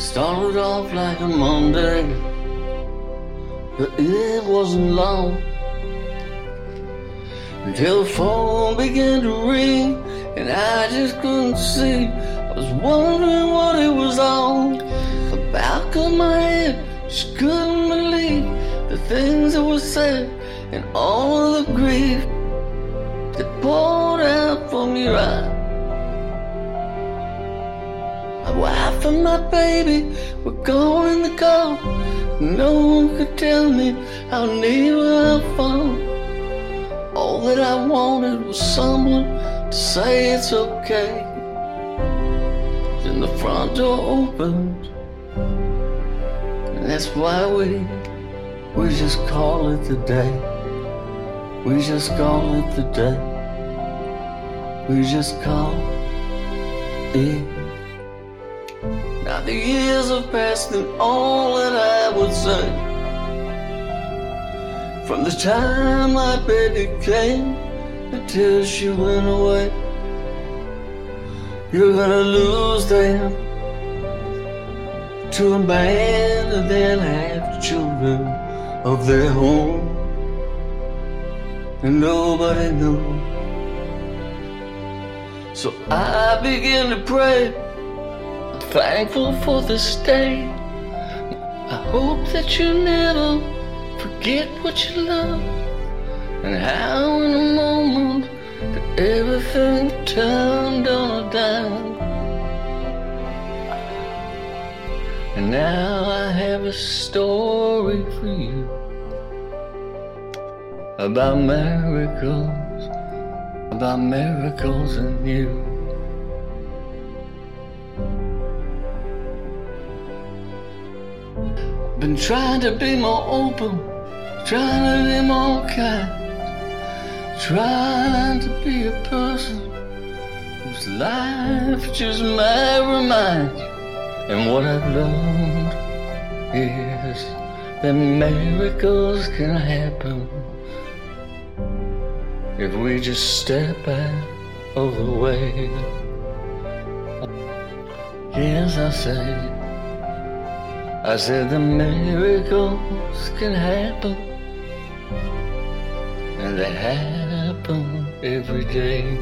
Started off like a Monday, but it wasn't long until the phone began to ring, and I just couldn't see. I was wondering what it was on. The back of my head just couldn't believe the things that were said and all the grief that poured out from your eyes. And my baby were in the car. No one could tell me how near I fall. All that I wanted was someone to say it's okay. Then the front door opened, and that's why we we just call it the day. We just call it the day. We just call it. Now the years have passed, and all that I would say. From the time my baby came until she went away, you're gonna lose them to a man and then have children of their own, and nobody knows. So I begin to pray, thankful for this day. I hope that you never forget what you love and how in a moment that everything turned on a dime. And now I have a story for you about miracles, about miracles in you. Been trying to be more open, trying to be more kind, trying to be a person whose life just might remind you. And what I've learned is that miracles can happen if we just step out of the way. Yes, I say. I said the miracles can happen, and they happen every day.